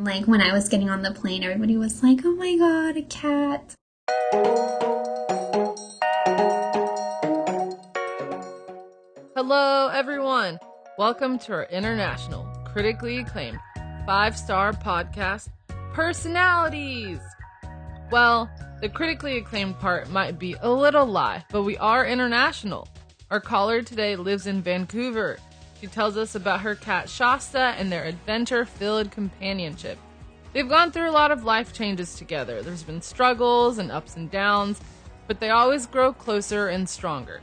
Like when I was getting on the plane, everybody was like, oh my god, a cat. Hello, everyone. Welcome to our international, critically acclaimed, five star podcast, Purrsonalities. Well, the critically acclaimed part might be a little lie, but we are international. Our caller today lives in Vancouver. She tells us about her cat Shasta and their adventure filled companionship. They've gone through a lot of life changes together. There's been struggles and ups and downs, but they always grow closer and stronger.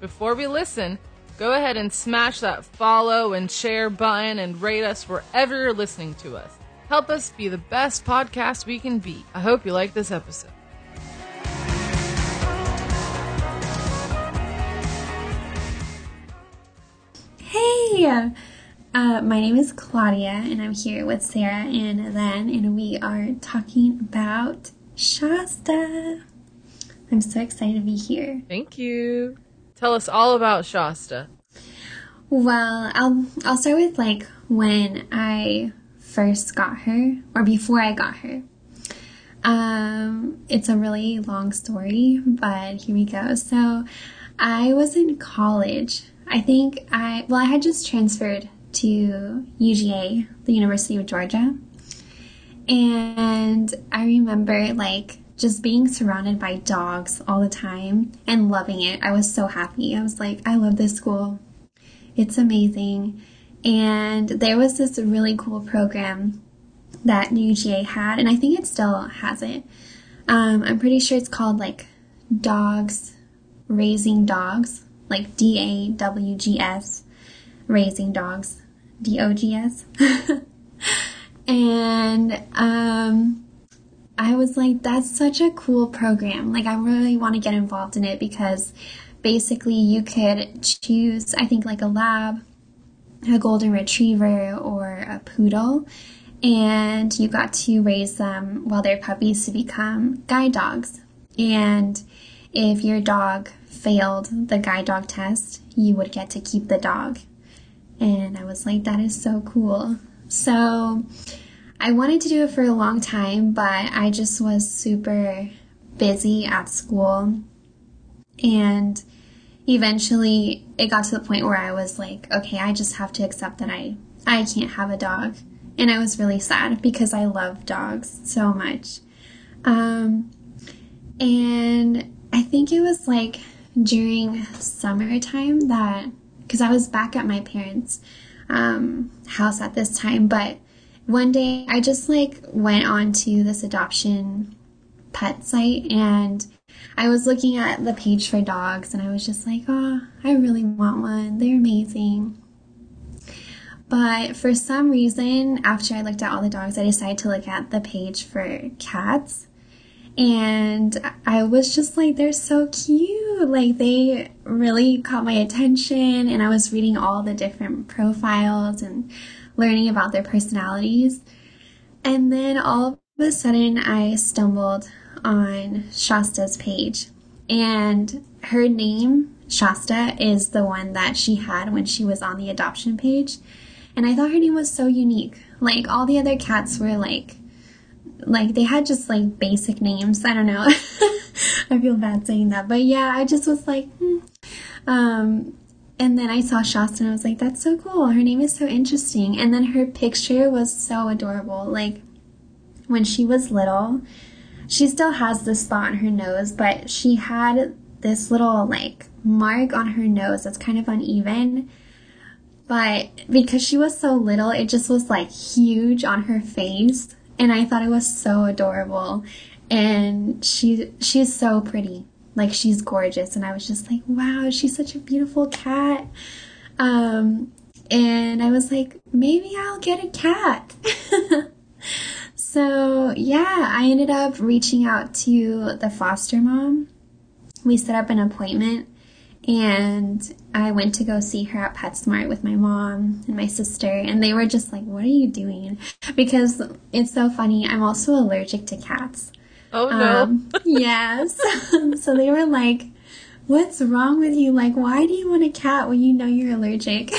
Before we listen, go ahead and smash that follow and share button and rate us wherever you're listening to us. Help us be the best podcast we can be. I hope you like this episode. Hey! Uh, my name is Claudia, and I'm here with Sarah and Then, and we are talking about Shasta. I'm so excited to be here. Thank you. Tell us all about Shasta. Well, I'll I'll start with like when I first got her, or before I got her. Um, it's a really long story, but here we go. So, I was in college. I think I well, I had just transferred to UGA, the University of Georgia. And I remember like just being surrounded by dogs all the time and loving it. I was so happy. I was like, I love this school. It's amazing. And there was this really cool program that UGA had, and I think it still has it. Um, I'm pretty sure it's called like Dawgs Raising Dogs, like D A W G S, Raising Dogs. D O G S. and um, I was like, that's such a cool program. Like, I really want to get involved in it because basically you could choose, I think, like a lab, a golden retriever, or a poodle. And you got to raise them while they're puppies to become guide dogs. And if your dog failed the guide dog test, you would get to keep the dog. And I was like, that is so cool. So I wanted to do it for a long time, but I just was super busy at school. And eventually it got to the point where I was like, okay, I just have to accept that I, I can't have a dog. And I was really sad because I love dogs so much. Um, and I think it was like during summertime that because I was back at my parents' um, house at this time. But one day I just like went on to this adoption pet site and I was looking at the page for dogs and I was just like, oh, I really want one. They're amazing. But for some reason, after I looked at all the dogs, I decided to look at the page for cats. And I was just like, they're so cute. Like, they really caught my attention. And I was reading all the different profiles and learning about their personalities. And then all of a sudden, I stumbled on Shasta's page. And her name, Shasta, is the one that she had when she was on the adoption page. And I thought her name was so unique. Like, all the other cats were like, like they had just like basic names. I don't know. I feel bad saying that, but yeah, I just was like, hmm. um, and then I saw Shasta and I was like, that's so cool. Her name is so interesting. And then her picture was so adorable. Like when she was little, she still has this spot on her nose, but she had this little like mark on her nose that's kind of uneven. But because she was so little, it just was like huge on her face and I thought it was so adorable. And she she's so pretty. Like she's gorgeous and I was just like, "Wow, she's such a beautiful cat." Um and I was like, "Maybe I'll get a cat." so, yeah, I ended up reaching out to the foster mom. We set up an appointment and I went to go see her at PetSmart with my mom and my sister, and they were just like, What are you doing? Because it's so funny. I'm also allergic to cats. Oh, no. Um, yes. so they were like, What's wrong with you? Like, why do you want a cat when you know you're allergic?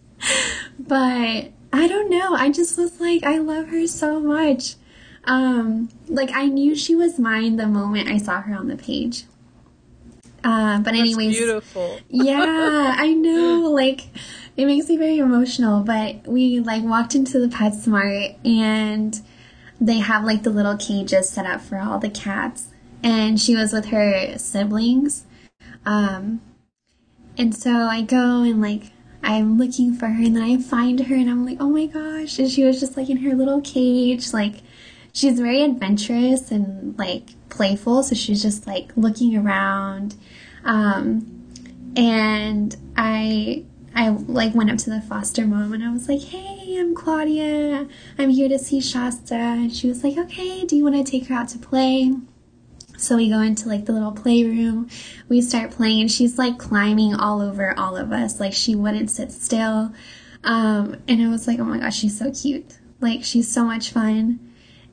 but I don't know. I just was like, I love her so much. Um, like I knew she was mine the moment I saw her on the page. Uh, but anyways, That's beautiful. yeah, I know. Like, it makes me very emotional. But we like walked into the PetSmart and they have like the little cages set up for all the cats, and she was with her siblings. Um, and so I go and like I'm looking for her, and then I find her, and I'm like, oh my gosh! And she was just like in her little cage, like she's very adventurous and like playful, so she's just like looking around. Um, and I I like went up to the foster mom and I was like, "Hey, I'm Claudia. I'm here to see Shasta." And she was like, "Okay, do you want to take her out to play?" So we go into like the little playroom. We start playing and she's like climbing all over all of us. Like she wouldn't sit still. Um, and I was like, "Oh my gosh, she's so cute. Like she's so much fun."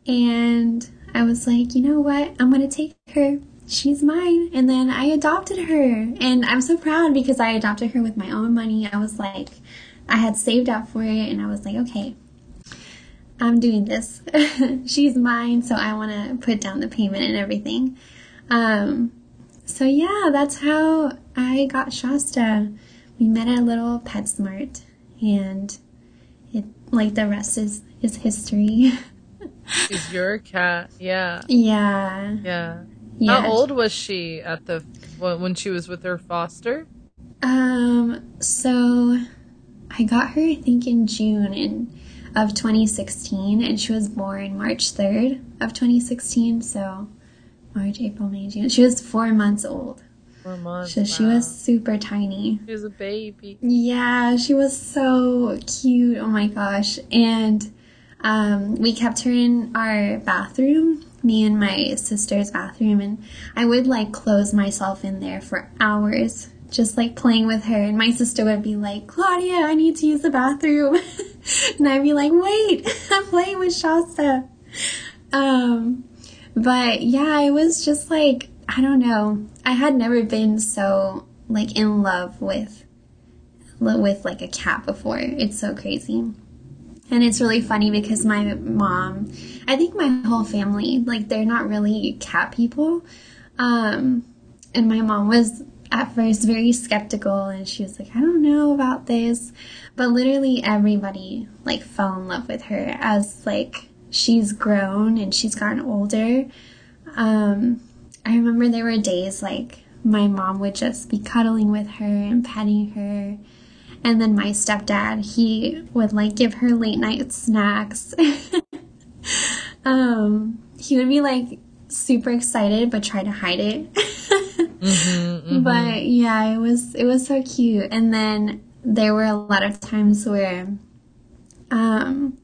And I was like, "You know what? I'm going to take her she's mine. And then I adopted her. And I'm so proud because I adopted her with my own money. I was like, I had saved up for it and I was like, okay, I'm doing this. she's mine, so I want to put down the payment and everything. Um, so yeah, that's how I got Shasta. We met at a little PetSmart and it like the rest is is history. She's your cat. Yeah. Yeah. Yeah. Yeah. How old was she at the when she was with her foster? Um, so I got her I think in June in of 2016 and she was born March 3rd of 2016, so March, April, May, June. She was 4 months old. Four months. So she was super tiny. She was a baby. Yeah, she was so cute. Oh my gosh. And um, we kept her in our bathroom me and my sister's bathroom and I would like close myself in there for hours just like playing with her and my sister would be like Claudia I need to use the bathroom. And I'd be like wait I'm playing with Shasta. Um but yeah I was just like I don't know. I had never been so like in love with with like a cat before. It's so crazy and it's really funny because my mom, I think my whole family, like they're not really cat people. Um, and my mom was at first very skeptical and she was like, I don't know about this. But literally everybody like fell in love with her as like she's grown and she's gotten older. Um, I remember there were days like my mom would just be cuddling with her and petting her and then my stepdad, he would like give her late night snacks. um, he would be like super excited but try to hide it. mm-hmm, mm-hmm. But yeah, it was it was so cute. And then there were a lot of times where um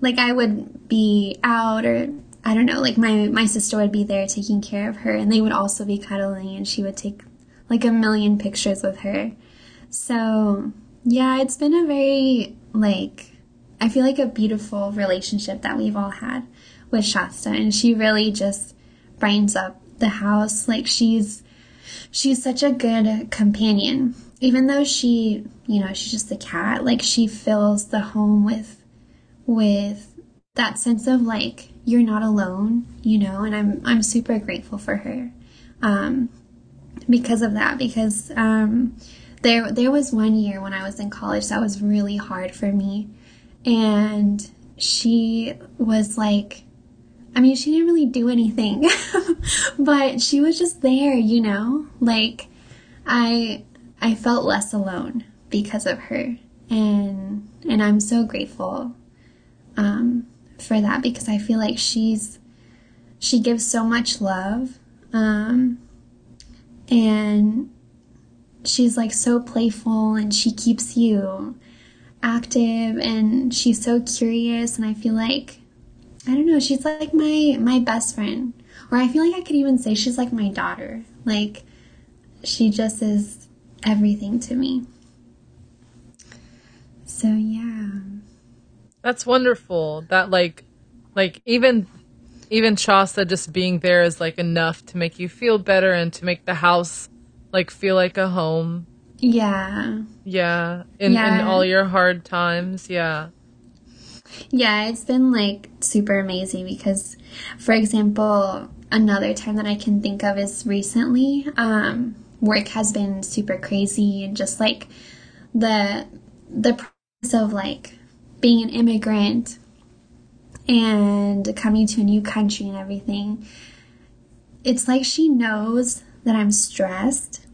like I would be out or I don't know, like my my sister would be there taking care of her and they would also be cuddling and she would take like a million pictures with her. So, yeah, it's been a very, like, I feel like a beautiful relationship that we've all had with Shasta. And she really just brightens up the house. Like, she's, she's such a good companion. Even though she, you know, she's just a cat, like, she fills the home with, with that sense of, like, you're not alone, you know, and I'm, I'm super grateful for her. Um, because of that, because, um, there there was one year when I was in college that was really hard for me. And she was like I mean she didn't really do anything but she was just there you know? Like I I felt less alone because of her. And and I'm so grateful um, for that because I feel like she's she gives so much love um, and she's like so playful and she keeps you active and she's so curious and I feel like I don't know, she's like my my best friend. Or I feel like I could even say she's like my daughter. Like she just is everything to me. So yeah. That's wonderful. That like like even even Shasta just being there is like enough to make you feel better and to make the house like feel like a home. Yeah. Yeah. In Yeah. in all your hard times. Yeah. Yeah, it's been like super amazing because, for example, another time that I can think of is recently. Um, work has been super crazy and just like the the process of like being an immigrant and coming to a new country and everything. It's like she knows that I'm stressed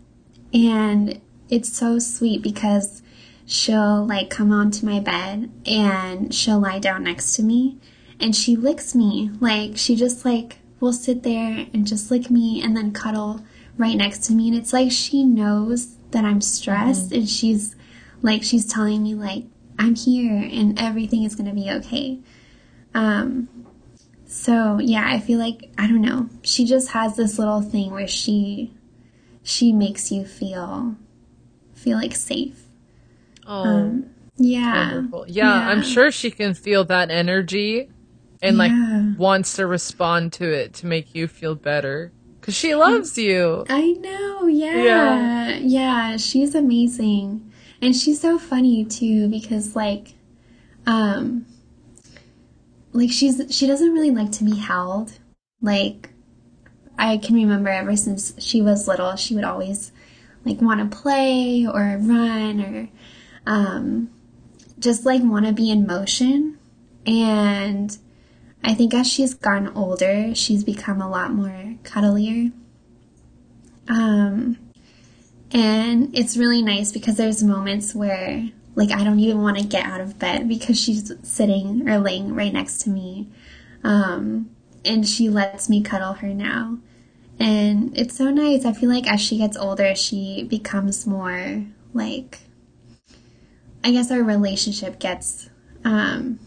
and it's so sweet because she'll like come onto my bed and she'll lie down next to me and she licks me. Like she just like will sit there and just lick me and then cuddle right next to me and it's like she knows that I'm stressed mm-hmm. and she's like she's telling me like I'm here and everything is going to be okay. Um so yeah, I feel like I don't know. She just has this little thing where she she makes you feel feel like safe. Oh. Um, yeah. Yeah, yeah, I'm sure she can feel that energy and yeah. like wants to respond to it to make you feel better cuz she loves you. I know. Yeah. yeah. Yeah, she's amazing. And she's so funny too because like um like she's she doesn't really like to be held. Like I can remember ever since she was little, she would always like want to play or run or um, just like want to be in motion. And I think as she's gotten older, she's become a lot more cuddlier. Um, and it's really nice because there's moments where like I don't even want to get out of bed because she's sitting or laying right next to me. Um, and she lets me cuddle her now. And it's so nice. I feel like as she gets older, she becomes more like, I guess our relationship gets um,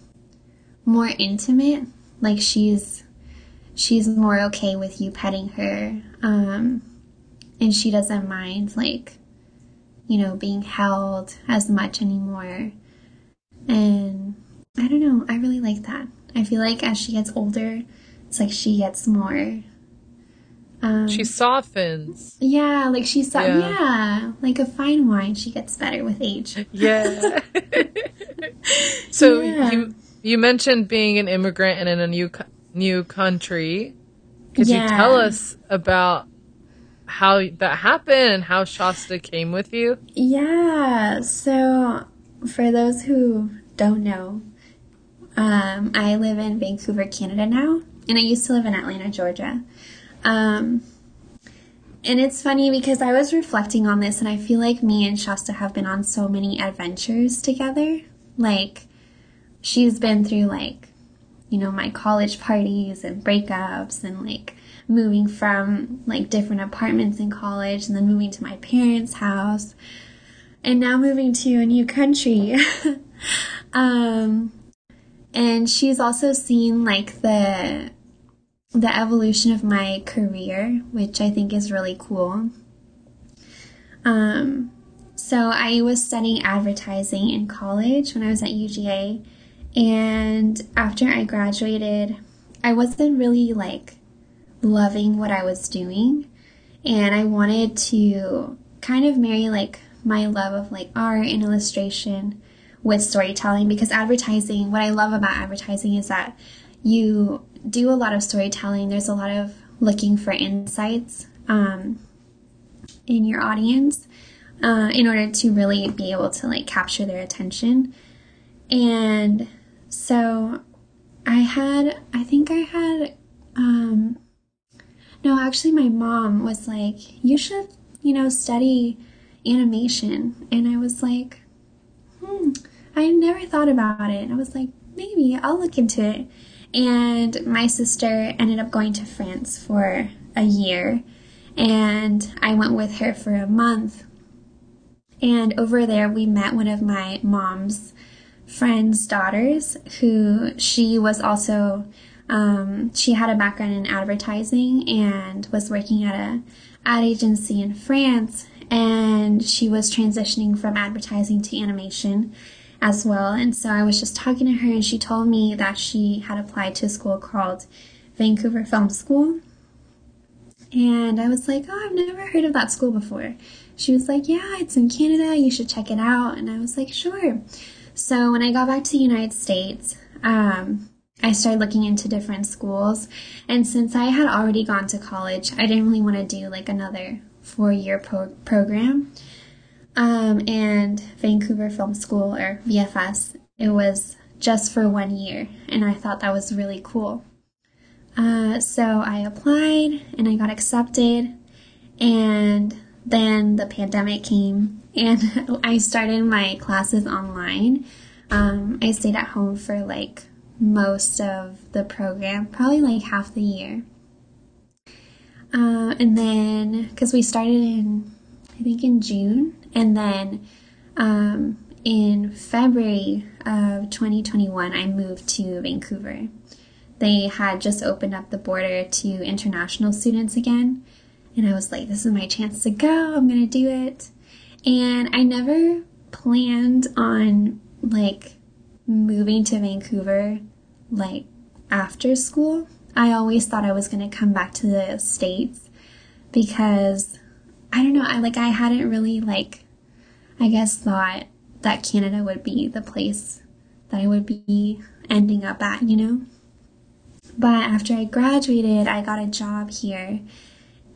more intimate. Like she's she's more okay with you petting her, um, and she doesn't mind like you know, being held as much anymore. And I don't know, I really like that. I feel like as she gets older, it's like she gets more. Um, she softens. Yeah, like she so- yeah. yeah, like a fine wine. She gets better with age. Yeah. so yeah. you you mentioned being an immigrant and in a new new country. Could yeah. you tell us about how that happened and how Shasta came with you? Yeah. So, for those who don't know, um, I live in Vancouver, Canada now, and I used to live in Atlanta, Georgia. Um, and it's funny because I was reflecting on this, and I feel like me and Shasta have been on so many adventures together. Like, she's been through, like, you know, my college parties and breakups and, like, moving from like different apartments in college and then moving to my parents' house and now moving to a new country. um, and she's also seen like the the evolution of my career, which I think is really cool. Um, so I was studying advertising in college when I was at UGA, and after I graduated, I wasn't really like loving what I was doing. And I wanted to kind of marry like my love of like art and illustration with storytelling because advertising, what I love about advertising is that you do a lot of storytelling. There's a lot of looking for insights um, in your audience uh, in order to really be able to like capture their attention. And so I had, I think I had um, no, actually, my mom was like, you should, you know, study animation. And I was like, hmm, I never thought about it. I was like, maybe I'll look into it. And my sister ended up going to France for a year. And I went with her for a month. And over there, we met one of my mom's friend's daughters, who she was also um, she had a background in advertising and was working at a ad agency in France, and she was transitioning from advertising to animation as well. And so I was just talking to her, and she told me that she had applied to a school called Vancouver Film School. And I was like, oh, I've never heard of that school before. She was like, yeah, it's in Canada. You should check it out. And I was like, sure. So when I got back to the United States, um, I started looking into different schools. And since I had already gone to college, I didn't really want to do like another four year pro- program. Um, and Vancouver Film School or VFS, it was just for one year. And I thought that was really cool. Uh, so I applied and I got accepted. And then the pandemic came and I started my classes online. Um, I stayed at home for like most of the program, probably like half the year. Uh, and then, because we started in, I think in June, and then um, in February of 2021, I moved to Vancouver. They had just opened up the border to international students again, and I was like, this is my chance to go, I'm gonna do it. And I never planned on like moving to Vancouver like after school. I always thought I was going to come back to the States because I don't know, I like I hadn't really like I guess thought that Canada would be the place that I would be ending up at, you know? But after I graduated, I got a job here.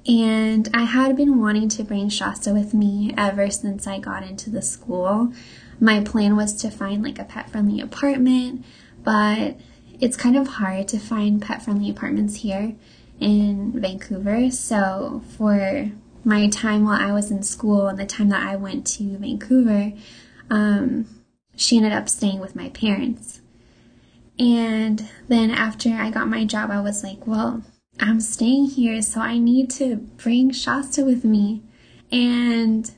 And I had been wanting to bring Shasta with me ever since I got into the school. My plan was to find like a pet friendly apartment, but it's kind of hard to find pet friendly apartments here in Vancouver. So for my time while I was in school and the time that I went to Vancouver, um, she ended up staying with my parents. And then after I got my job, I was like, well, I'm staying here, so I need to bring Shasta with me. And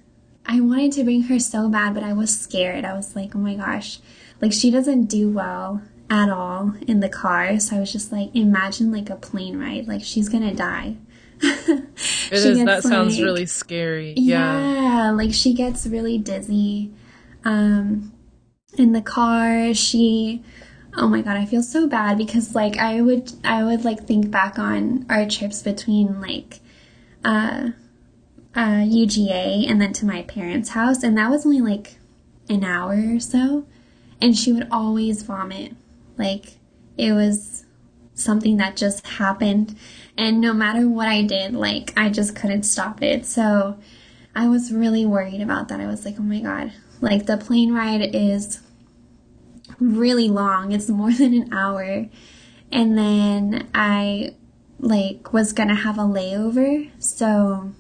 I wanted to bring her so bad, but I was scared. I was like, oh my gosh, like she doesn't do well at all in the car. So I was just like, imagine like a plane ride. Like she's gonna die. it is. That like, sounds really scary. Yeah. Yeah. Like she gets really dizzy. Um, in the car, she, oh my God, I feel so bad because like I would, I would like think back on our trips between like, uh, uh, UGA and then to my parents' house. And that was only like an hour or so. And she would always vomit like it was something that just happened. And no matter what I did, like I just couldn't stop it. So I was really worried about that. I was like, oh my God, like the plane ride is really long. It's more than an hour. And then I like was gonna have a layover. So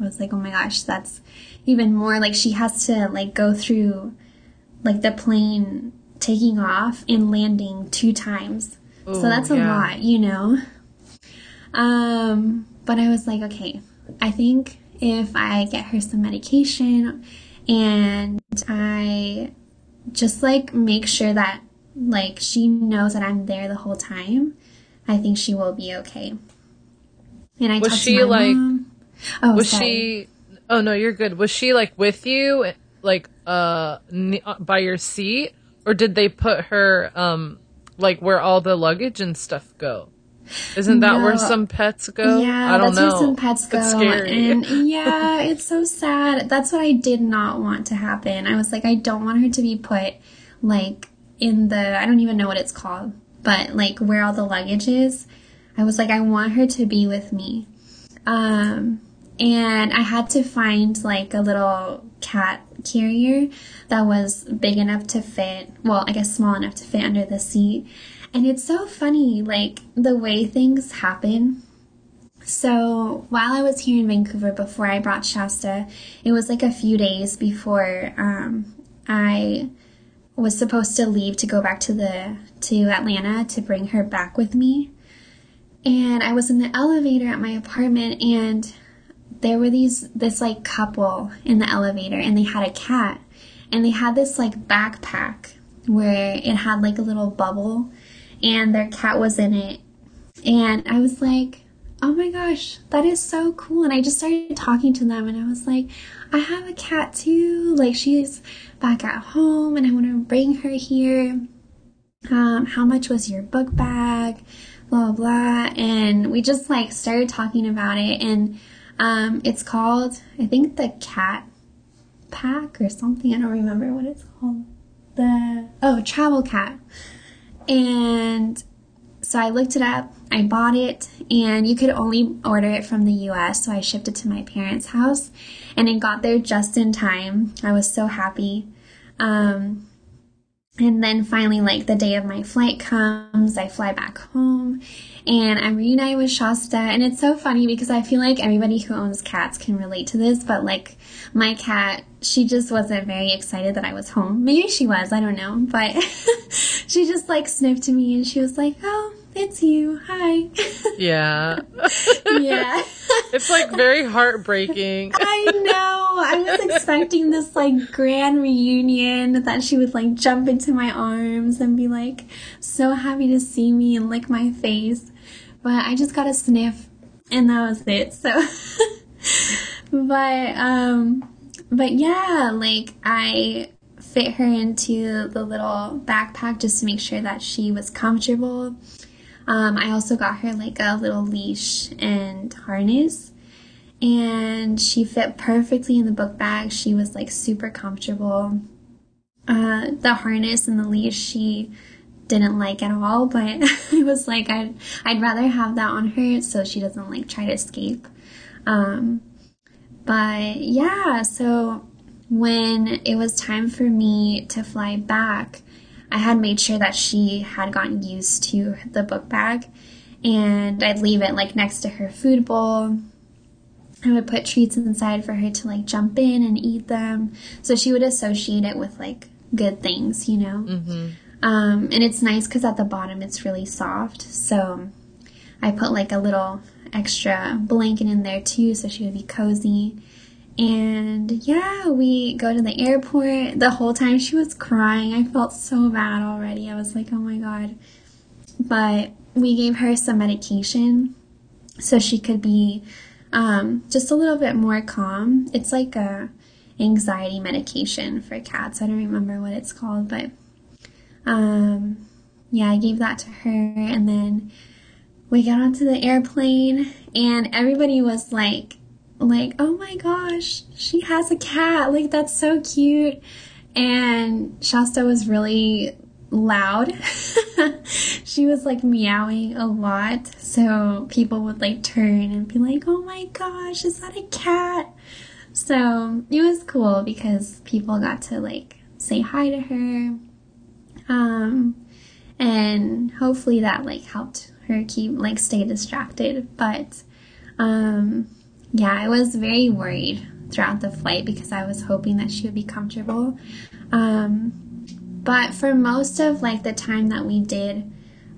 I was like, oh my gosh, that's even more like she has to like go through like the plane taking off and landing two times. Ooh, so that's a yeah. lot, you know? Um, but I was like, okay, I think if I get her some medication and I just like make sure that like she knows that I'm there the whole time, I think she will be okay. And I was she like, mom. Oh, was sorry. she? Oh no, you're good. Was she like with you, like uh, by your seat, or did they put her um like where all the luggage and stuff go? Isn't that no. where some pets go? Yeah, I don't that's know. where some pets go. It's scary. And yeah, it's so sad. That's what I did not want to happen. I was like, I don't want her to be put like in the I don't even know what it's called, but like where all the luggage is. I was like, I want her to be with me. Um, and I had to find like a little cat carrier that was big enough to fit, well, I guess small enough to fit under the seat. And it's so funny, like the way things happen. So while I was here in Vancouver before I brought Shasta, it was like a few days before um, I was supposed to leave to go back to the to Atlanta to bring her back with me. And I was in the elevator at my apartment and there were these this like couple in the elevator and they had a cat and they had this like backpack where it had like a little bubble and their cat was in it. And i was like oh my gosh that is so cool. And i just started talking to them and i was like i have a cat too. Like she's back at home and i want to bring her here. Um, how much was your book bag? Blah blah. And we just like started talking about it and um, it's called, I think, the Cat Pack or something. I don't remember what it's called. The oh, Travel Cat. and so I looked it up, I bought it, and you could only order it from the US, so I shipped it to my parents' house, and it got there just in time. I was so happy. Um, and then finally, like the day of my flight comes, I fly back home and I'm reunited with Shasta. And it's so funny because I feel like everybody who owns cats can relate to this, but like my cat, she just wasn't very excited that I was home. Maybe she was, I don't know, but she just like sniffed at me and she was like, oh, it's you. Hi. Yeah. yeah. it's like very heartbreaking. I know. I was expecting this like grand reunion that she would like jump into my arms and be like so happy to see me and lick my face. But I just got a sniff and that was it. So but um but yeah, like I fit her into the little backpack just to make sure that she was comfortable. Um, I also got her like a little leash and harness, and she fit perfectly in the book bag. She was like super comfortable. Uh, the harness and the leash she didn't like at all, but I was like, I'd I'd rather have that on her so she doesn't like try to escape. Um, but yeah, so when it was time for me to fly back, I had made sure that she had gotten used to the book bag and I'd leave it like next to her food bowl. I would put treats inside for her to like jump in and eat them. So she would associate it with like good things, you know? Mm-hmm. Um, and it's nice because at the bottom it's really soft. So I put like a little extra blanket in there too so she would be cozy. And yeah, we go to the airport. The whole time she was crying. I felt so bad already. I was like, oh my God. But we gave her some medication so she could be um, just a little bit more calm. It's like a anxiety medication for cats. I don't remember what it's called, but um, yeah, I gave that to her. And then we got onto the airplane and everybody was like, like, oh my gosh, she has a cat. Like, that's so cute. And Shasta was really loud. she was like meowing a lot. So people would like turn and be like, oh my gosh, is that a cat? So it was cool because people got to like say hi to her. Um, and hopefully that like helped her keep like stay distracted. But, um, yeah, I was very worried throughout the flight because I was hoping that she would be comfortable. Um, but for most of like the time that we did,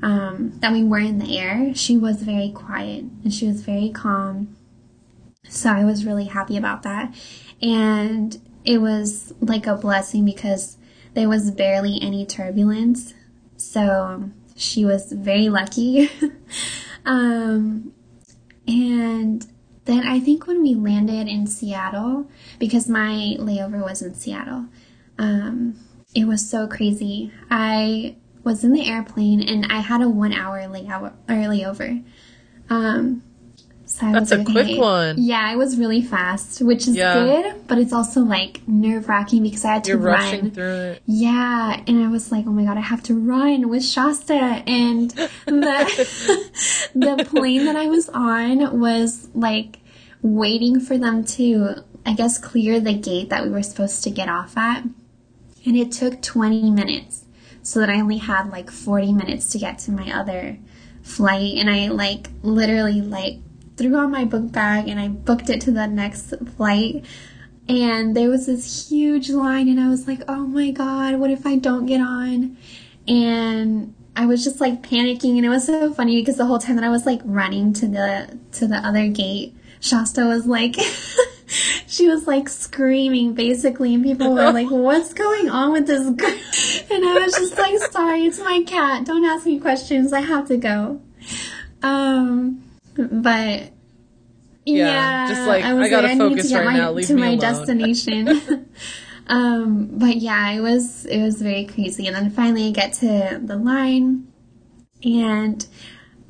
um, that we were in the air, she was very quiet and she was very calm. So I was really happy about that. And it was like a blessing because there was barely any turbulence. So she was very lucky. um, and then I think when we landed in Seattle, because my layover was in Seattle, um, it was so crazy. I was in the airplane and I had a one hour layover. Um, I That's a quick one. Yeah, it was really fast, which is yeah. good, but it's also like nerve wracking because I had to You're run. rushing through it. Yeah, and I was like, oh my god, I have to run with Shasta, and the the plane that I was on was like waiting for them to, I guess, clear the gate that we were supposed to get off at, and it took 20 minutes, so that I only had like 40 minutes to get to my other flight, and I like literally like threw on my book bag and I booked it to the next flight. And there was this huge line, and I was like, oh my god, what if I don't get on? And I was just like panicking, and it was so funny because the whole time that I was like running to the to the other gate, Shasta was like, she was like screaming basically, and people were like, "What's going on with this girl?" And I was just like, "Sorry, it's my cat. Don't ask me questions. I have to go." Um, but yeah, yeah just like I, was I gotta like, focus I right my, now. Leave to me my alone. destination. um, but yeah, it was it was very crazy, and then finally I get to the line, and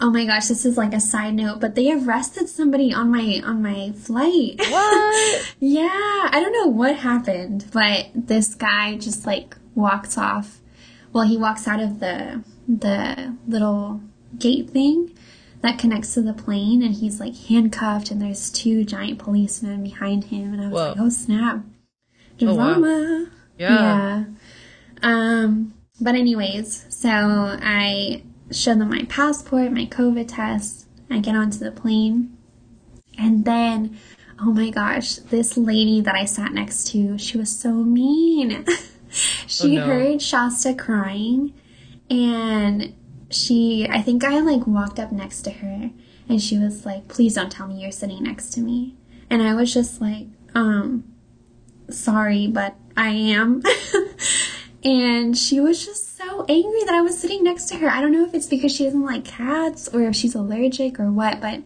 oh my gosh, this is like a side note, but they arrested somebody on my on my flight. What? yeah, I don't know what happened, but this guy just like walked off well, he walks out of the the little gate thing that connects to the plane, and he's like handcuffed, and there's two giant policemen behind him, and I was Whoa. like, oh snap, Oh, wow. drama. Yeah. Yeah. Um, but anyways, so I show them my passport, my COVID test. I get onto the plane. And then, oh my gosh, this lady that I sat next to, she was so mean. she Oh, no. heard Shasta crying and she, I think I like walked up next to her and she was like, please don't tell me you're sitting next to me. And I was just like, um, sorry, but I am. and she was just so angry that I was sitting next to her. I don't know if it's because she doesn't like cats or if she's allergic or what, but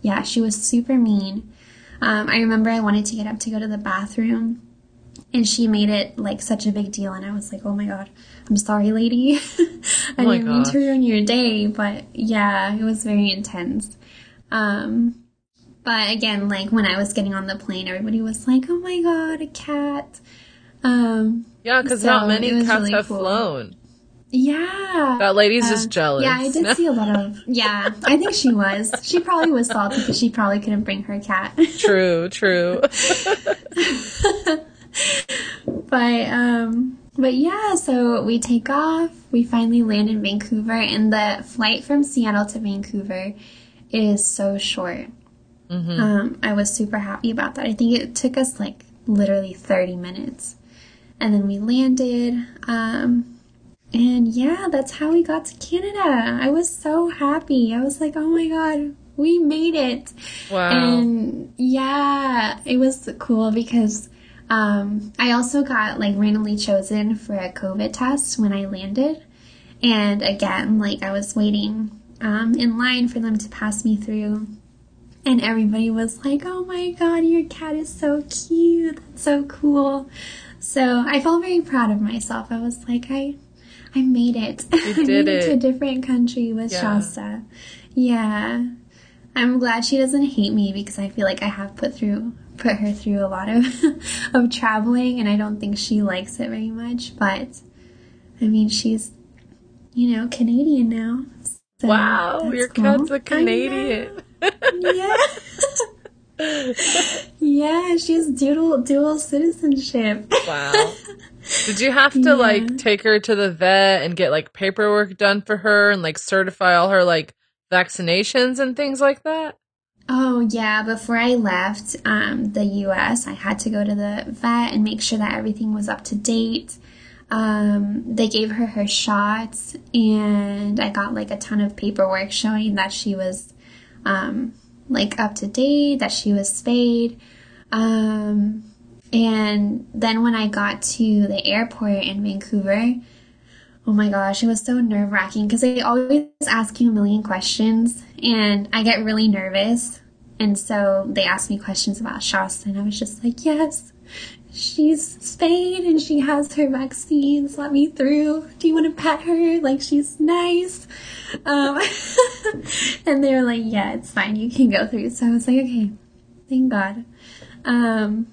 yeah, she was super mean. Um, I remember I wanted to get up to go to the bathroom and she made it like such a big deal and I was like, oh my god, I'm sorry, lady. I Oh didn't mean to ruin your day, but yeah, it was very intense. Um, but again, like when I was getting on the plane, everybody was like, "Oh my god, a cat!" Um, Yeah, because So, not many cats really have cool. flown. yeah, That lady's Uh, just jealous. Yeah, I did see a lot of. Yeah, I think she was. She probably was salty because she probably couldn't bring her cat. true, true. but um, but yeah, so we take off. We finally land in Vancouver, and the flight from Seattle to Vancouver is so short. Um, I was super happy about that. I think it took us like literally 30 minutes. And then we landed. Um, and yeah, that's how we got to Canada. I was so happy. I was like, oh my God, we made it. Wow. And yeah, it was cool because um, I also got like randomly chosen for a COVID test when I landed. And again, like I was waiting um, in line for them to pass me through. And everybody was like, oh my god, your cat is so cute. That's so cool. So I felt very proud of myself. I was like, I I made it. I did made it. to a different country with Yeah. Shasta. Yeah. I'm glad she doesn't hate me because I feel like I have put through put her through a lot of of traveling and I don't think she likes it very much. But I mean she's you know, Canadian now. So wow, your cool. cat's a Canadian. Yeah. yeah, she has dual dual citizenship. Wow. Did you have to Yeah. like take her to the vet and get like paperwork done for her and like certify all her like vaccinations and things like that? Oh yeah, before I left um, the U.S., I had to go to the vet and make sure that everything was up to date. Um, they gave her her shots, and I got like a ton of paperwork showing that she was um, like up to date, that she was spayed. Um, and then when I got to the airport in Vancouver, Oh my gosh, it was so nerve wracking because they always ask you a million questions and I get really nervous. And so they asked me questions about Shasta and I was just like, yes, she's spayed and she has her vaccines. Let me through. Do you want to pet her? Like she's nice. Um, and they were like, yeah, it's fine. You can go through. So I was like, okay, thank God. Um,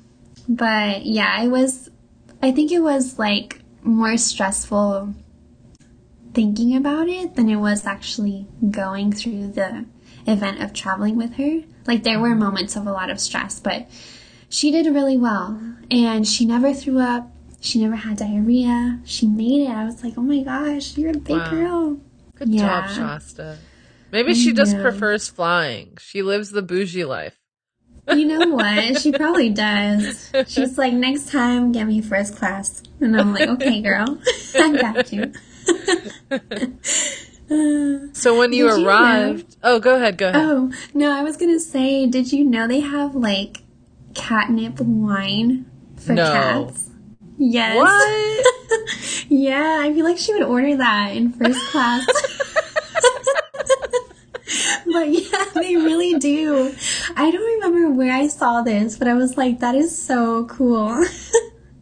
but yeah, it was, I think it was like more stressful thinking about it than it was actually going through the event of traveling with her. Like there were moments of a lot of stress, but she did really well and she never threw up. She never had diarrhea. She made it. I was like, oh my gosh, you're a big Wow. girl. Good Yeah. job, Shasta. Maybe she just prefers flying. She lives the bougie life. You know what? She probably does. She's like, next time, get me first class. And I'm like, okay, girl, I got you. So when you Did you know- arrived, oh, go ahead, go ahead. oh, no, I was to say, did you know they have like catnip wine for No. cats? Yes. What? yeah, I feel like she would order that in first class. but yeah, they really do. I don't remember where I saw this, but I was like, that is so cool.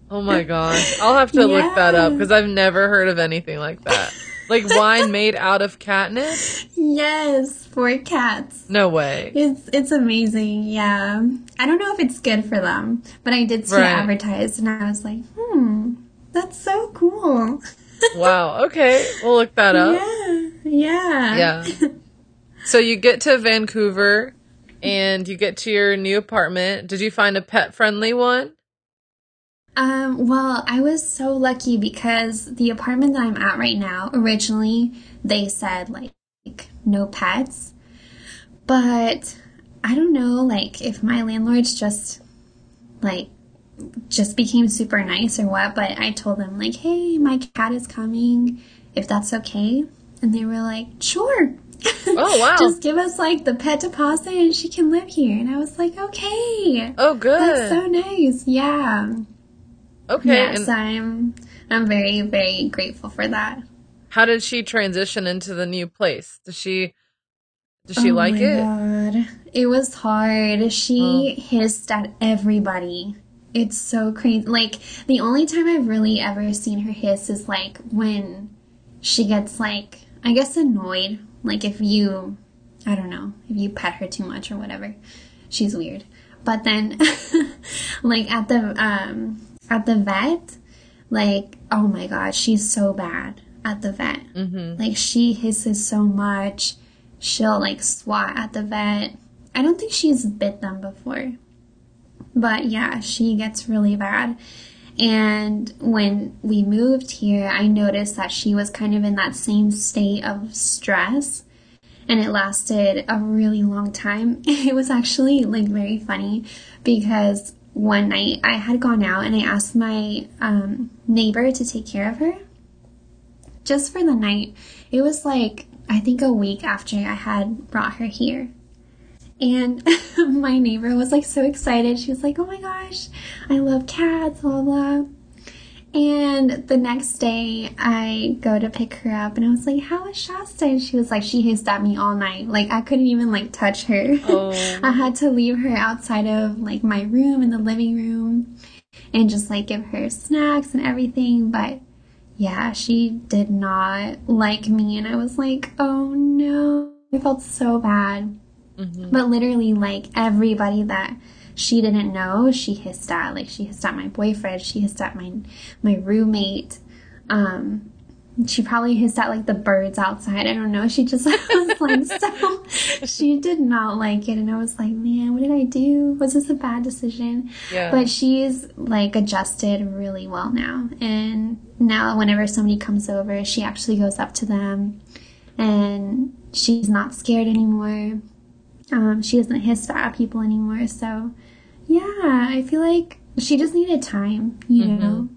Oh my gosh. I'll have to look that up because I've never heard of anything like that. Like wine made out of catnip? yes, for cats. No way. It's it's amazing, yeah. I don't know if it's good for them, but I did see it advertised and I was like, hmm, that's so cool. wow. Okay. We'll look that up. Yeah. Yeah. Yeah. So you get to Vancouver and you get to your new apartment. Did you find a pet friendly one? Um, well, I was so lucky because the apartment that I'm at right now, originally they said like no pets. But I don't know, like if my landlords just like just became super nice or what, but I told them like, "Hey, my cat is coming, if that's okay." And they were like, "Sure." Oh wow. just give us like the pet deposit and she can live here. And I was like, "Okay." oh good. That's so nice. Yeah. Okay. Yes, And I'm I'm very very grateful for that. how did she transition into the new place? Does she does she oh like my it? God. It was hard. She Oh. hissed at everybody. It's so crazy. Like the only time I've really ever seen her hiss is like when she gets like I guess annoyed. Like if you I don't know, if you pet her too much or whatever. She's weird. But then like at the um at the vet, like oh my god, she's so bad at the vet. Mm-hmm. Like she hisses so much. She'll like swat at the vet. I don't think she's bit them before. But yeah, she gets really bad. And when we moved here, I noticed that she was kind of in that same state of stress. And it lasted a really long time. It was actually like very funny because one night I had gone out and I asked my um, neighbor to take care of her just for the night. It was like, I think a week after I had brought her here. And my neighbor was like so excited. She was like, oh my gosh, I love cats, blah, blah. And the next day, I go to pick her up, and I was like, "How is Shasta?" And she was like, "She hissed at me all night. Like I couldn't even like touch her. Oh. I had to leave her outside of like my room in the living room, and just like give her snacks and everything. But yeah, she did not like me, and I was like, "Oh no!" I felt so bad. Mhm. But literally, like everybody that she didn't know, she hissed at. Like she hissed at my boyfriend. She hissed at my my roommate. Um, she probably hissed at like the birds outside. I don't know. She just was like so. She did not like it, and I was like, man, what did I do? Was this a bad decision? Yeah. But she's like adjusted really well now. And now whenever somebody comes over, she actually goes up to them and she's not scared anymore. Um, she doesn't hiss at people anymore. So yeah, I feel like she just needed time, you Mhm. know?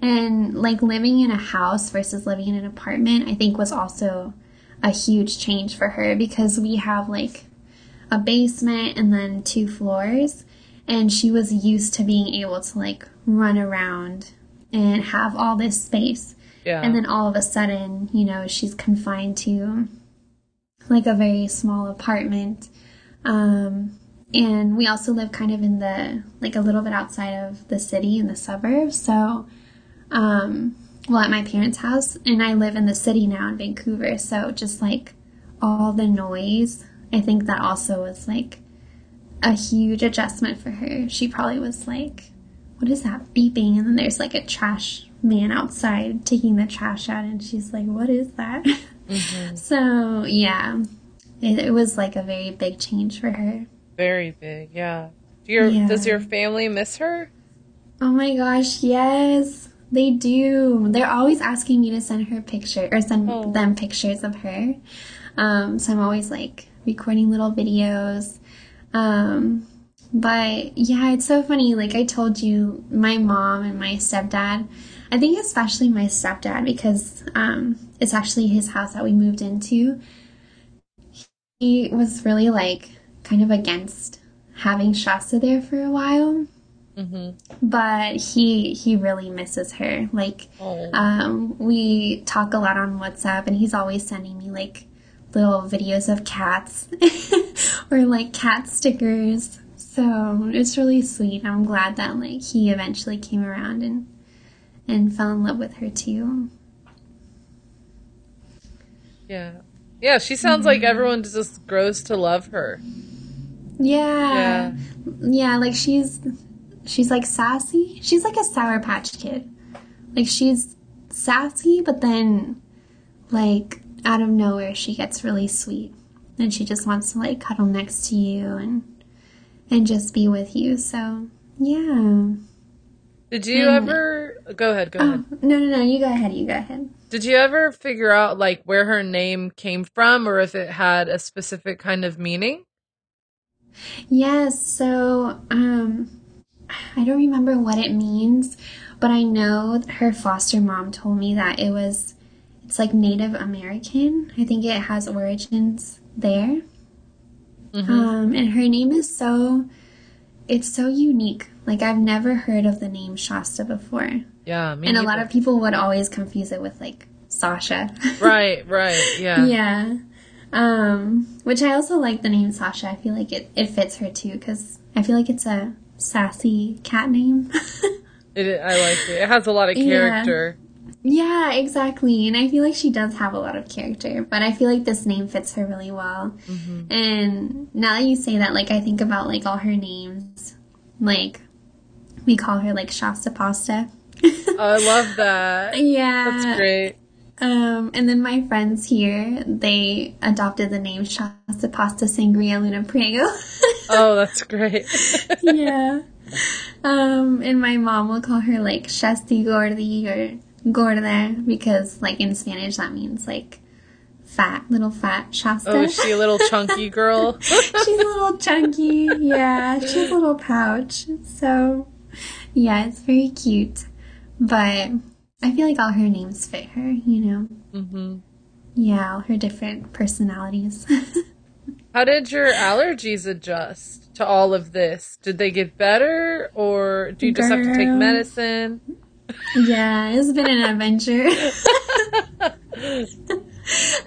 And like living in a house versus living in an apartment, I think was also a huge change for her because we have like a basement and then two floors and she was used to being able to like run around and have all this space yeah. and then all of a sudden you know she's confined to like a very small apartment um and we also live kind of in the like a little bit outside of the city in the suburbs so um well at my parents house and i live in the city now in vancouver so just like all the noise i think that also was like a huge adjustment for her. She probably was like what is that beeping? And then there's like a trash man outside taking the trash out and she's like what is that? Mhm. so yeah it, it was like a very big change for her Very big. Yeah. Do your Yeah. does your family miss her? oh my gosh yes they do they're always asking me to send her picture or send Oh. them pictures of her um, so i'm always like recording little videos um, but yeah it's so funny like i told you my mom and my stepdad i think especially my stepdad because um, it's actually his house that we moved into he was really like kind of against having shasta there for a while Mm-hmm. but he he really misses her like Oh. um we talk a lot on whatsapp and he's always sending me like little videos of cats or like cat stickers so it's really sweet i'm glad that like he eventually came around and and fell in love with her too yeah. Yeah. She sounds like everyone just grows to love her. Yeah yeah like she's she's like sassy she's like a sour patch kid like she's sassy, but then like out of nowhere she gets really sweet. And she just wants to like cuddle next to you and and just be with you. So yeah. Did you And- ever go ahead, go Oh, ahead. no no no, you go ahead, you go ahead. Did you ever figure out like where her name came from or if it had a specific kind of meaning? Yes, so um I don't remember what it means, but I know her foster mom told me that it was it's like Native American. I think it has origins there. Mhm. Um and her name is so it's so unique. Like I've never heard of the name Shasta before. Yeah, and a lot of people would always confuse it with like Sasha. Right, right, yeah. yeah. Um, which I also like the name Sasha. I feel like it, it fits her too because I feel like it's a sassy cat name. It, I like it. It has a lot of character. yeah, exactly. And I feel like she does have a lot of character, but I feel like this name fits her really well. Mhm. And now that you say that, like I think about like all her names, like we call her like Shasta Pasta. I love that. yeah. That's great. Um, and then my friends here, they adopted the name Shasta Pasta Sangria Luna Priego. Oh, that's great. yeah. Um, and my mom will call her like Shasti Gordi or Gorda because like in Spanish that means like fat, little fat Shasta. Oh, is she a little chunky girl? She's a little chunky. Yeah, She's a little pouch. So, yeah, it's very cute. But I feel like all her names fit her, you know? hmm Yeah, all her different personalities. How did your allergies adjust to all of this? Did they get better or do you just have to take medicine? yeah, it's been an adventure.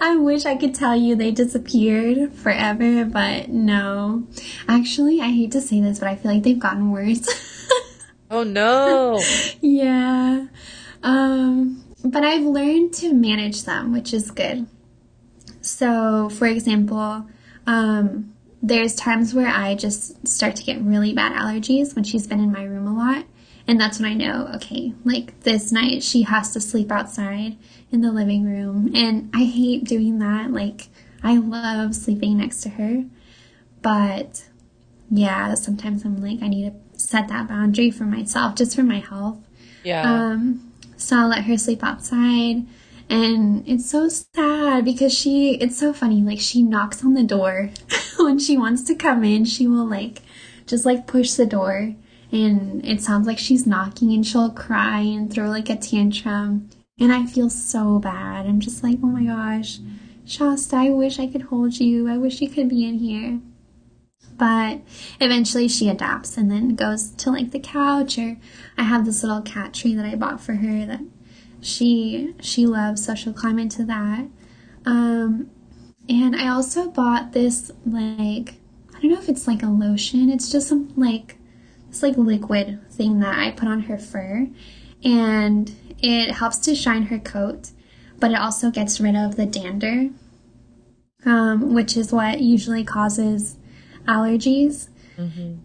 I wish I could tell you they disappeared forever, but no. Actually, I hate to say this, but I feel like they've gotten worse. Oh no. yeah. Um, but I've learned to manage them, which is good. So, for example, um, there's times where I just start to get really bad allergies when she's been in my room a lot. And that's when I know, okay, like this night she has to sleep outside in the living room. And I hate doing that. Like, I love sleeping next to her. But yeah, sometimes I'm like, I need to set that boundary for myself, just for my health. Yeah. Um, so I'll let her sleep outside. And it's so sad because she, it's so funny. Like, she knocks on the door when she wants to come in. She will, like, just like push the door. And it sounds like she's knocking and she'll cry and throw like a tantrum. And I feel so bad. I'm just like, oh my gosh, Shasta, I wish I could hold you. I wish you could be in here. But eventually she adapts and then goes to like the couch or I have this little cat tree that I bought for her that she she loves so she'll climb into that. Um and I also bought this like I don't know if it's like a lotion. It's just some like this like liquid thing that I put on her fur and it helps to shine her coat, but it also gets rid of the dander. Um, which is what usually causes allergies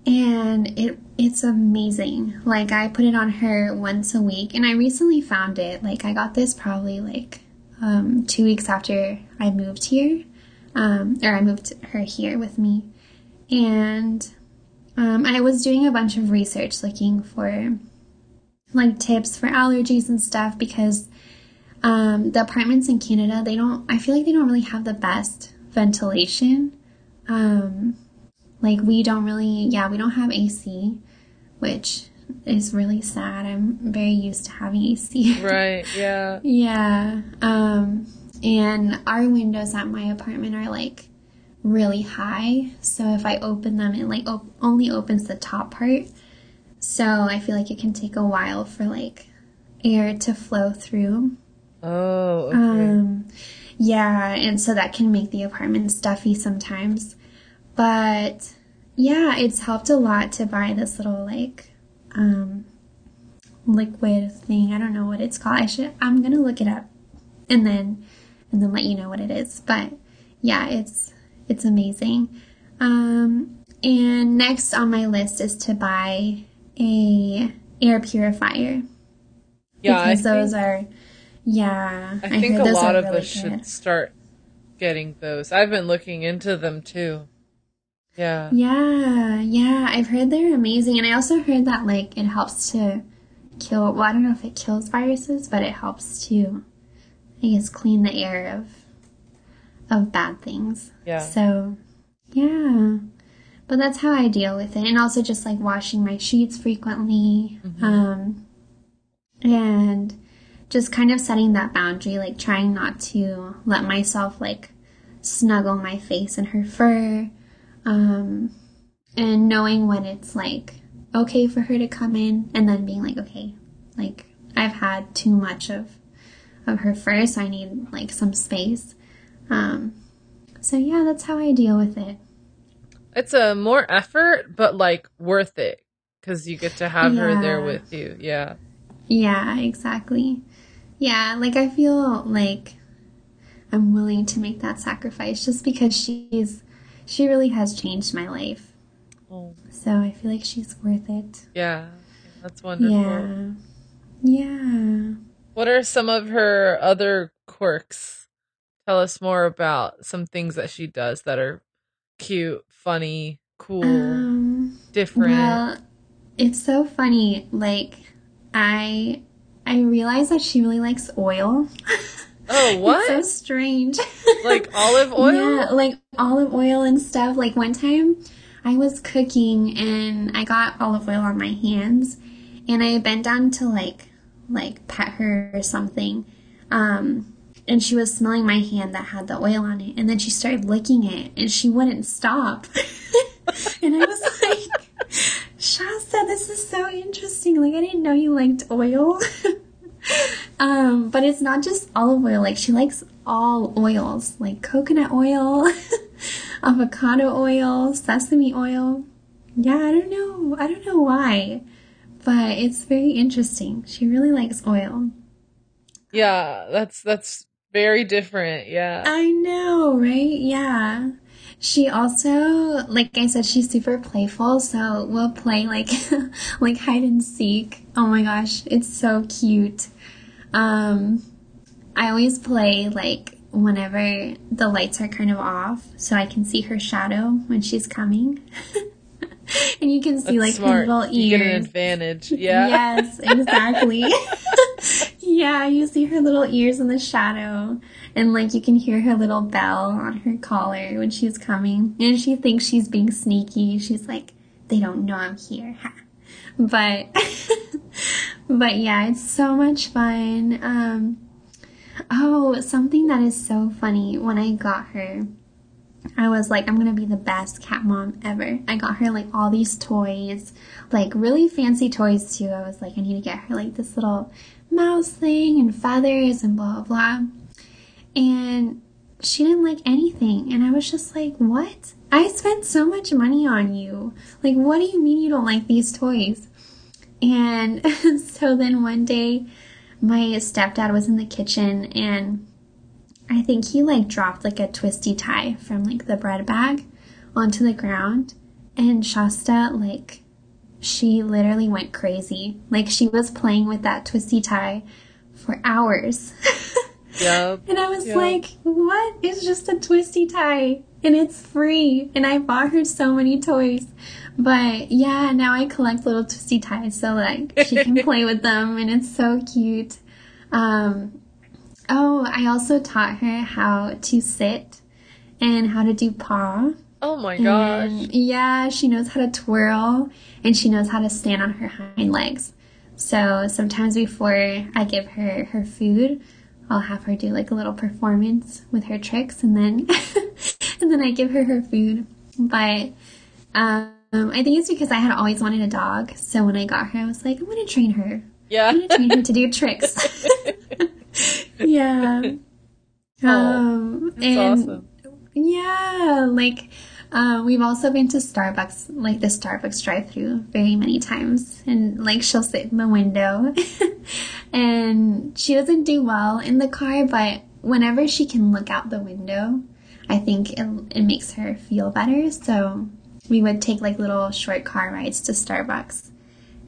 and it it's amazing. Like I put it on her once a week and I recently found it. Like I got this probably like um 2 weeks after I moved here. Um or I moved her here with me. And um I was doing a bunch of research looking for like tips for allergies and stuff because um the apartments in Canada, they don't I feel like they don't really have the best ventilation. Um like we don't really yeah we don't have ac which is really sad i'm very used to having ac right. Yeah. yeah um and our windows at my apartment are like really high so if i open them it like op- only opens the top part so i feel like it can take a while for like air to flow through Oh, okay. um, yeah, and so that can make the apartment stuffy sometimes. But yeah, it's helped a lot to buy this little like um liquid thing. I don't know what it's called. I should I'm gonna look it up and then and then let you know what it is. But yeah, it's it's amazing. Um and next on my list is to buy a air purifier yeah. I because those think- are Yeah. I think a lot of really us good. should start getting those. I've been looking into them too. Yeah. Yeah, yeah. I've heard they're amazing. And I also heard that, like, it helps to kill, well, I don't know if it kills viruses, but it helps to, I guess, clean the air of, of bad things. Yeah. So, yeah. But that's how I deal with it. And also just like washing my sheets frequently. Um, and just kind of setting that boundary, like trying not to let myself like snuggle my face in her fur. Um, and knowing when it's like okay for her to come in and then being like, okay, like I've had too much of, of her first. so I need like some space. Um, so yeah, that's how I deal with it. It's a more effort, but like worth it because you get to have her there with you. Yeah. Yeah, exactly. Yeah, like I feel like I'm willing to make that sacrifice just because she's she really has changed my life. Oh, So I feel like she's worth it. yeah. That's wonderful. Yeah. Yeah. What are some of her other quirks? Tell us more about some things that she does that are cute, funny, cool, Um different. well, it's so funny like I I realize that she really likes oil. oh, what? It's so strange. like olive oil? Yeah, like olive oil and stuff. Like one time I was cooking and I got olive oil on my hands and I bent down to like like pet her or something. Um and she was smelling my hand that had the oil on it and then she started licking it and she wouldn't stop. and I was like Shasta, this is so interesting. Like I didn't know you liked oil. Um, but it's not just olive oil. Like she likes all oils, like coconut oil, avocado oil, sesame oil. Yeah, I don't know. I don't know why, but it's very interesting. She really likes oil. Yeah, that's that's very different. Yeah. I know, right? Yeah. She also, like I said, she's super playful, so we'll play like like hide and seek. Oh my gosh, it's so cute. Um I always play like whenever the lights are kind of off so I can see her shadow when she's coming. and you can see That's like her little ears. You get an advantage. Yeah. Yes, exactly. yeah, you see her little ears in the shadow, and like you can hear her little bell on her collar when she's coming. And she thinks she's being sneaky. She's like, they don't know I'm here. But, but yeah, it's so much fun. Um, oh, something that is so funny when I got her. I was like, I'm gonna be the best cat mom ever. I got her like all these toys, like really fancy toys too. I was like, I need to get her like this little mouse thing and feathers and blah blah blah. And she didn't like anything. And I was just like, what? I spent so much money on you. Like, what do you mean you don't like these toys? And so then one day, my stepdad was in the kitchen and I think he like dropped like a twisty tie from like the bread bag onto the ground. And Shasta, like, she literally went crazy. Like, she was playing with that twisty tie for hours. Yep. and I was Yeah. like, what? It's just a twisty tie and it's free. And I bought her so many toys. But yeah, now I collect little twisty ties so like she can play with them and it's so cute. Um, oh, I also taught her how to sit and how to do paw. Oh my gosh. And yeah, she knows how to twirl and she knows how to stand on her hind legs. So sometimes before I give her her food, I'll have her do like a little performance with her tricks and then and then I give her her food. But um, I think it's because I had always wanted a dog. So when I got her, I was like, I'm going to train her. Yeah. I'm to train her to do tricks. yeah. Um, That's and awesome. yeah, like uh, we've also been to Starbucks, like the Starbucks drive-through, very many times, and like she'll sit in the window, and she doesn't do well in the car, but whenever she can look out the window, I think it, it makes her feel better. So we would take like little short car rides to Starbucks,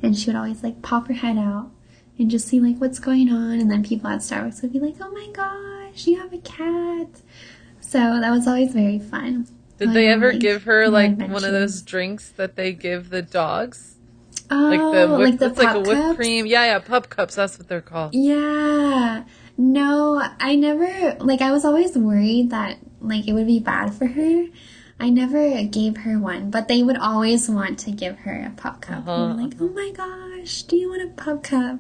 and she would always like pop her head out and just see like what's going on. And then people at Starbucks would be like, "Oh my gosh, you have a cat!" So that was always very fun. Did they ever like, give her like one of those drinks that they give the dogs? Oh, like the whip, like the it's like a whipped cups? cream. Yeah, yeah, pup cups. That's what they're called. Yeah. No, I never like. I was always worried that like it would be bad for her. I never gave her one, but they would always want to give her a pup cup. Uh-huh. like, oh my gosh, do you want a pup cup?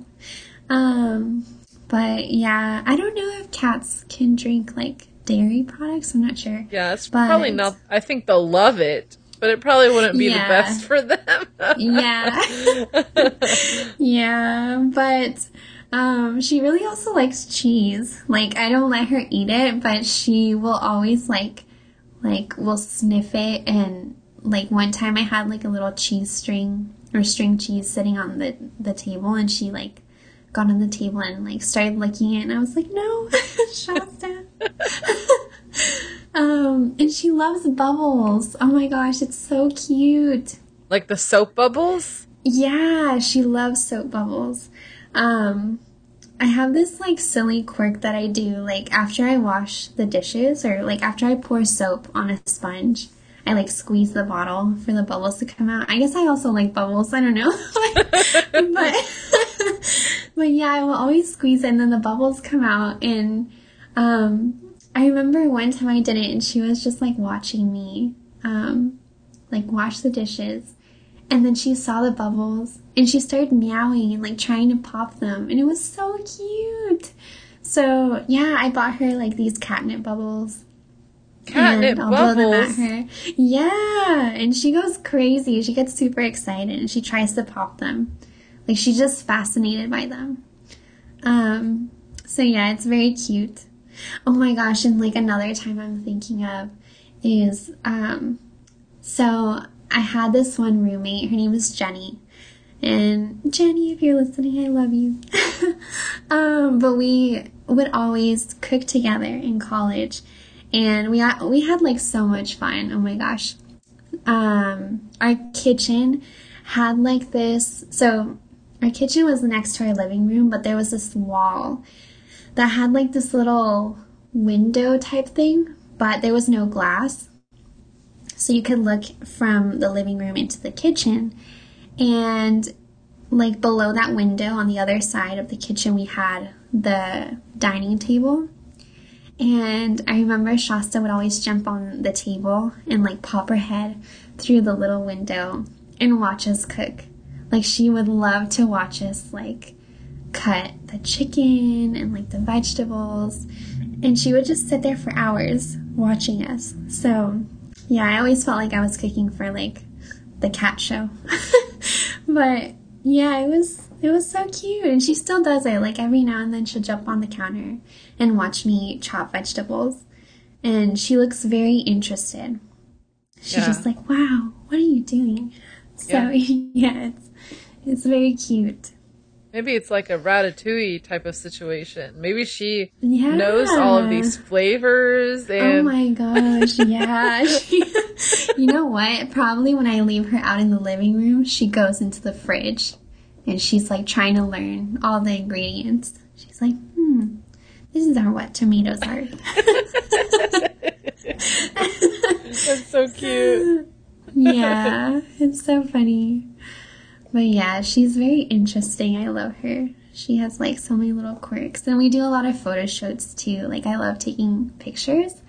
Um, but yeah, I don't know if cats can drink like dairy products. I'm not sure. Yeah, it's but, probably not. I think they'll love it, but it probably wouldn't be yeah. the best for them. yeah. yeah, but um, she really also likes cheese. Like, I don't let her eat it, but she will always like like will sniff it and like one time I had like a little cheese string or string cheese sitting on the the table and she like got on the table and like started licking it and I was like no Shasta um and she loves bubbles oh my gosh it's so cute like the soap bubbles yeah she loves soap bubbles um I have this like silly quirk that I do like after I wash the dishes or like after I pour soap on a sponge. I like squeeze the bottle for the bubbles to come out. I guess I also like bubbles. I don't know. but but yeah, I will always squeeze it and then the bubbles come out and um I remember one time I did it and she was just like watching me um like wash the dishes and then she saw the bubbles and she started meowing and like trying to pop them. And it was so cute. So yeah, I bought her like these catnip bubbles. Catnip and I'll blow them at her. Yeah. And she goes crazy. She gets super excited and she tries to pop them. Like she's just fascinated by them. Um, so yeah, it's very cute. Oh my gosh, and like another time I'm thinking of is um so I had this one roommate, her name was Jenny. And Jenny, if you're listening, I love you. um, but we would always cook together in college, and we had, we had like so much fun. Oh my gosh! Um, our kitchen had like this. So our kitchen was next to our living room, but there was this wall that had like this little window type thing, but there was no glass. So you could look from the living room into the kitchen. And like below that window on the other side of the kitchen, we had the dining table. And I remember Shasta would always jump on the table and like pop her head through the little window and watch us cook. Like she would love to watch us like cut the chicken and like the vegetables. And she would just sit there for hours watching us. So yeah, I always felt like I was cooking for like the cat show. but yeah, it was it was so cute and she still does it. Like every now and then she'll jump on the counter and watch me chop vegetables. And she looks very interested. She's yeah. just like, "Wow, what are you doing?" So, yeah, yeah it's it's very cute. Maybe it's like a ratatouille type of situation. Maybe she yeah. knows all of these flavors oh and Oh my gosh, yeah. you know what? Probably when I leave her out in the living room, she goes into the fridge and she's like trying to learn all the ingredients. She's like, "Hmm, this is our what tomatoes are." That's so cute. yeah, it's so funny. But yeah, she's very interesting. I love her. She has like so many little quirks. And we do a lot of photo shoots too. Like I love taking pictures.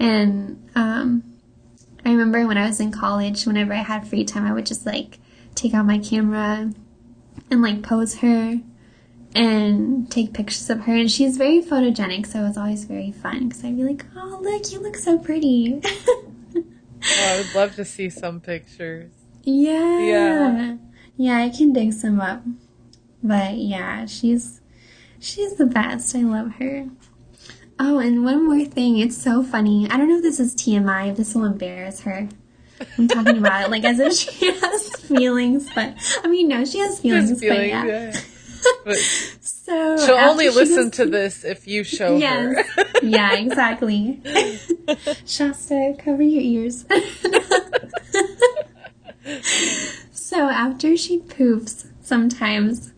And um I remember when I was in college, whenever I had free time, I would just like take out my camera and like pose her and take pictures of her. And she's very photogenic, so it was always very fun because I'd be like, oh, look, you look so pretty. oh, I would love to see some pictures. Yeah. Yeah. Yeah, I can dig some up. But yeah, she's she's the best. I love her. Oh, and one more thing. It's so funny. I don't know if this is TMI, if this will embarrass her. I'm talking about it like as if she has feelings, but I mean, no, she has feelings. feelings but yeah. yeah. But so she'll only she listen goes, to this if you show yes. her. yeah, exactly. Shasta, cover your ears. So after she poops, sometimes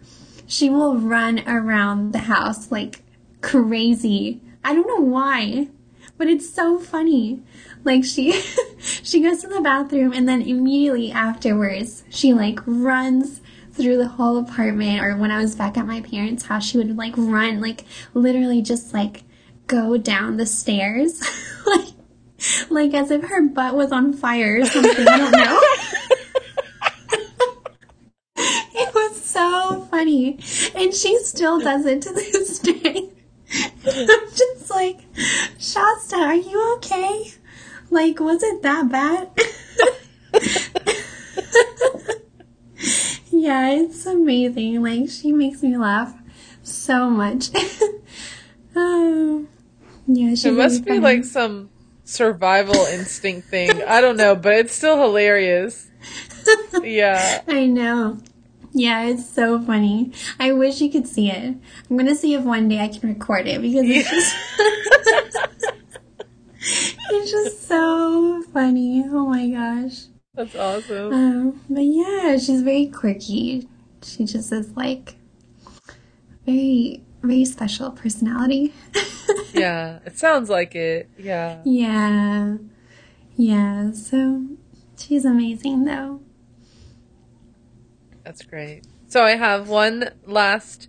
she will run around the house like crazy. I don't know why, but it's so funny. Like she she goes to the bathroom and then immediately afterwards she like runs through the whole apartment or when I was back at my parents' house she would like run like literally just like go down the stairs like like as if her butt was on fire or something. I don't know. it was so funny. And she still does it to this day. I'm just like, Shasta, are you okay? Like, was it that bad? yeah, it's amazing. Like, she makes me laugh so much. oh, yeah, she It must be like some survival instinct thing. I don't know, but it's still hilarious. Yeah. I know. Yeah, it's so funny. I wish you could see it. I'm gonna see if one day I can record it because it's just it's just so funny. Oh my gosh. That's awesome. Um, but yeah, she's very quirky. She just is like very very special personality. yeah, it sounds like it. Yeah. Yeah. Yeah, so she's amazing though. That's great. So I have one last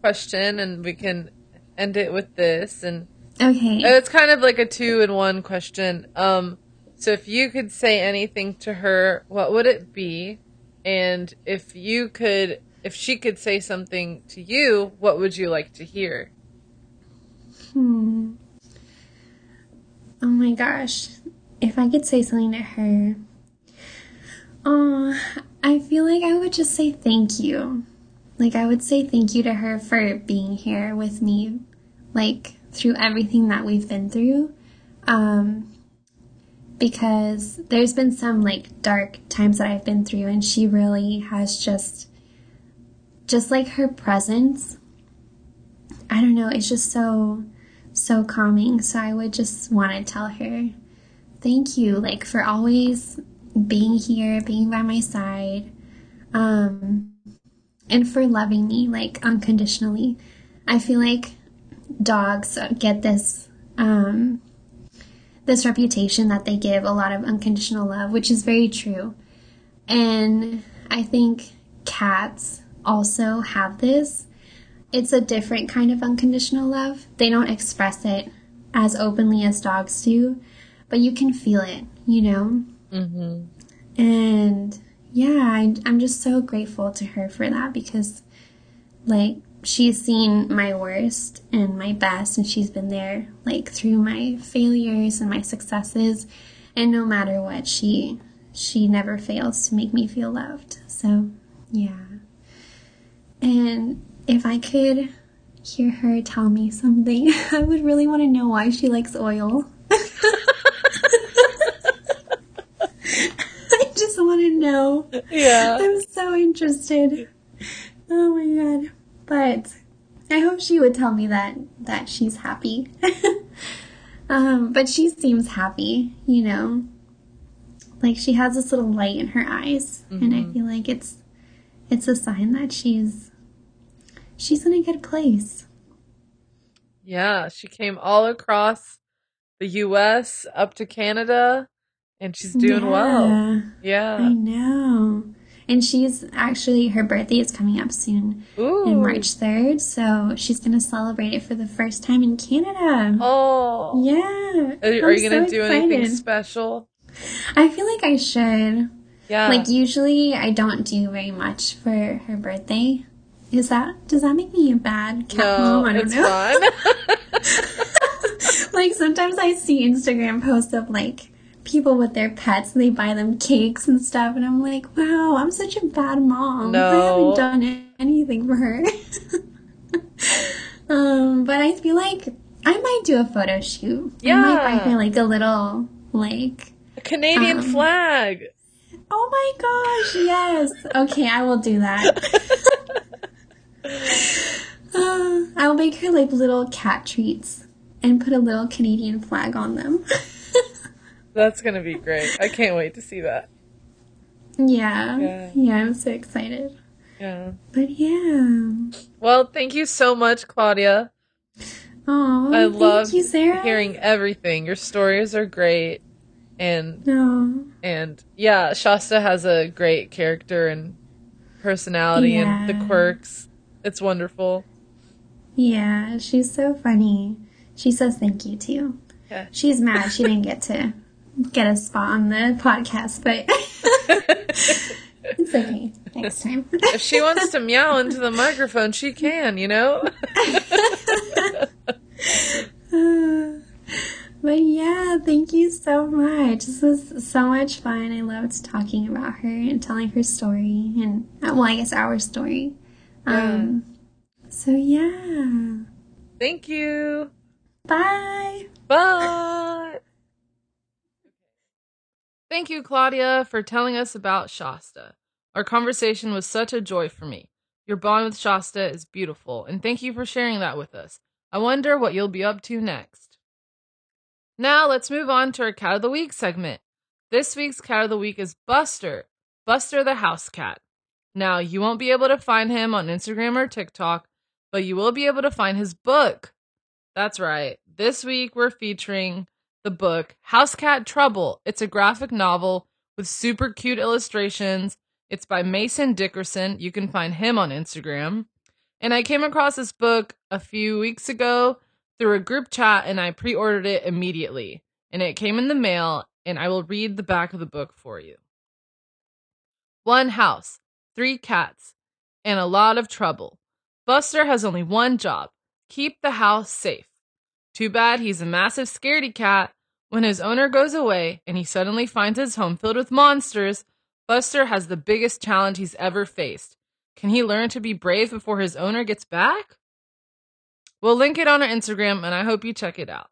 question and we can end it with this and Okay. it's kind of like a two in one question. Um so if you could say anything to her, what would it be? And if you could if she could say something to you, what would you like to hear? Hmm. Oh my gosh. If I could say something to her. Oh, I feel like I would just say thank you. Like, I would say thank you to her for being here with me, like, through everything that we've been through. Um, because there's been some, like, dark times that I've been through, and she really has just, just like her presence. I don't know, it's just so, so calming. So I would just want to tell her, thank you, like, for always being here, being by my side, um, and for loving me like unconditionally. I feel like dogs get this um, this reputation that they give a lot of unconditional love, which is very true. And I think cats also have this. It's a different kind of unconditional love. They don't express it as openly as dogs do, but you can feel it, you know? Mm-hmm. And yeah, I, I'm just so grateful to her for that because, like, she's seen my worst and my best, and she's been there, like, through my failures and my successes. And no matter what, she she never fails to make me feel loved. So, yeah. And if I could hear her tell me something, I would really want to know why she likes oil. I just want to know. Yeah. I'm so interested. Oh my god. But I hope she would tell me that that she's happy. um, but she seems happy, you know. Like she has this little light in her eyes, and I feel like it's it's a sign that she's she's in a good place. Yeah, she came all across the US up to Canada and she's doing well. Yeah. I know. And she's actually her birthday is coming up soon. Ooh. in March 3rd, so she's going to celebrate it for the first time in Canada. Oh. Yeah. Are, you- are you going to so do anything special? I feel like I should. Yeah. Like usually I don't do very much for her birthday. Is that does that make me a bad cat no, mom? I don't it's know. like sometimes I see Instagram posts of like people with their pets and they buy them cakes and stuff and I'm like, wow, I'm such a bad mom. I haven't done anything for her. um, but I feel like I might do a photo shoot. Yeah. I might buy her like a little like A Canadian Um, flag. Oh my gosh, yes. Okay, I will do that. Uh, I'll make her like little cat treats and put a little Canadian flag on them. That's going to be great. I can't wait to see that. yeah. Yeah. yeah. I'm so excited. Yeah. But yeah. Well, thank you so much, Claudia. Oh, I thank love you, Sarah. hearing everything. Your stories are great. And No. and yeah, Shasta has a great character and personality and the quirks. It's wonderful. Yeah, she's so funny. She says thank you too. Yeah. She's mad she didn't get to get a spot on the podcast, but it's okay. Next time. if she wants to meow into the microphone, she can, you know? but yeah, thank you so much. This was so much fun. I loved talking about her and telling her story and uh, well, I guess our story. Um so yeah. Thank you. Bye. Bye. Thank you, Claudia, for telling us about Shasta. Our conversation was such a joy for me. Your bond with Shasta is beautiful, and thank you for sharing that with us. I wonder what you'll be up to next. Now, let's move on to our Cat of the Week segment. This week's Cat of the Week is Buster, Buster the House Cat. Now, you won't be able to find him on Instagram or TikTok, but you will be able to find his book. That's right. This week we're featuring the book House Cat Trouble. It's a graphic novel with super cute illustrations. It's by Mason Dickerson. You can find him on Instagram. And I came across this book a few weeks ago through a group chat and I pre ordered it immediately. And it came in the mail, and I will read the back of the book for you. One house, three cats, and a lot of trouble. Buster has only one job keep the house safe. Too bad he's a massive scaredy cat. When his owner goes away and he suddenly finds his home filled with monsters, Buster has the biggest challenge he's ever faced. Can he learn to be brave before his owner gets back? We'll link it on our Instagram and I hope you check it out.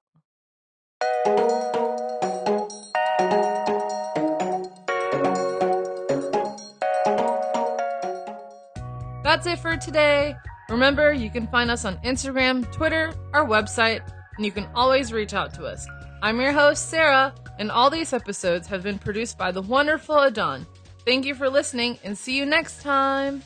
That's it for today. Remember, you can find us on Instagram, Twitter, our website, and you can always reach out to us. I'm your host, Sarah, and all these episodes have been produced by the wonderful Adon. Thank you for listening and see you next time.